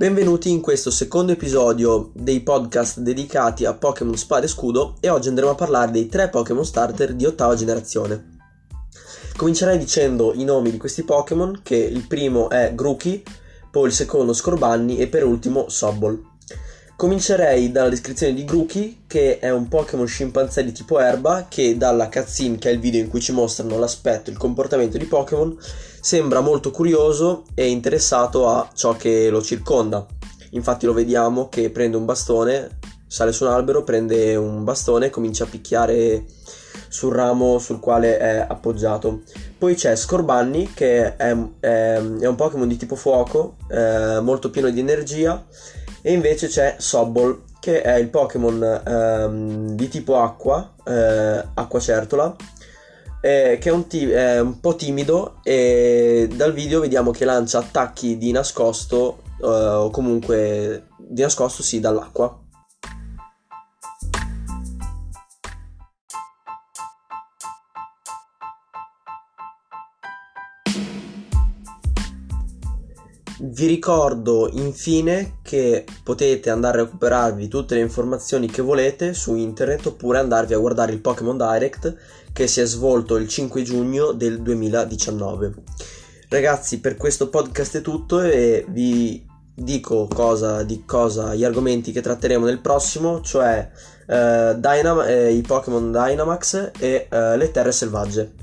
Benvenuti in questo secondo episodio dei podcast dedicati a Pokémon Spada e Scudo e oggi andremo a parlare dei tre Pokémon starter di ottava generazione. Comincerei dicendo i nomi di questi Pokémon, che il primo è Grookey, poi il secondo Scorbanni e per ultimo Sobol. Comincerei dalla descrizione di Grookey, che è un Pokémon scimpanzé di tipo erba che dalla cutscene, che è il video in cui ci mostrano l'aspetto e il comportamento di Pokémon, sembra molto curioso e interessato a ciò che lo circonda. Infatti lo vediamo che prende un bastone, sale su un albero, prende un bastone e comincia a picchiare sul ramo sul quale è appoggiato. Poi c'è Scorbanni che è, è, è un Pokémon di tipo fuoco, eh, molto pieno di energia e invece c'è Sobol, che è il Pokémon ehm, di tipo acqua, eh, acqua certola, eh, che è un, ti- è un, po' timido e dal video vediamo che lancia attacchi di nascosto eh, o comunque di nascosto sì dall'acqua. Vi ricordo infine che potete andare a recuperarvi tutte le informazioni che volete su internet oppure andarvi a guardare il Pokémon Direct che si è svolto il 5 giugno del 2019. Ragazzi, per questo podcast è tutto e vi dico cosa, di cosa gli argomenti che tratteremo nel prossimo, cioè eh, Dynam- eh, i Pokémon Dynamax e eh, le terre selvagge.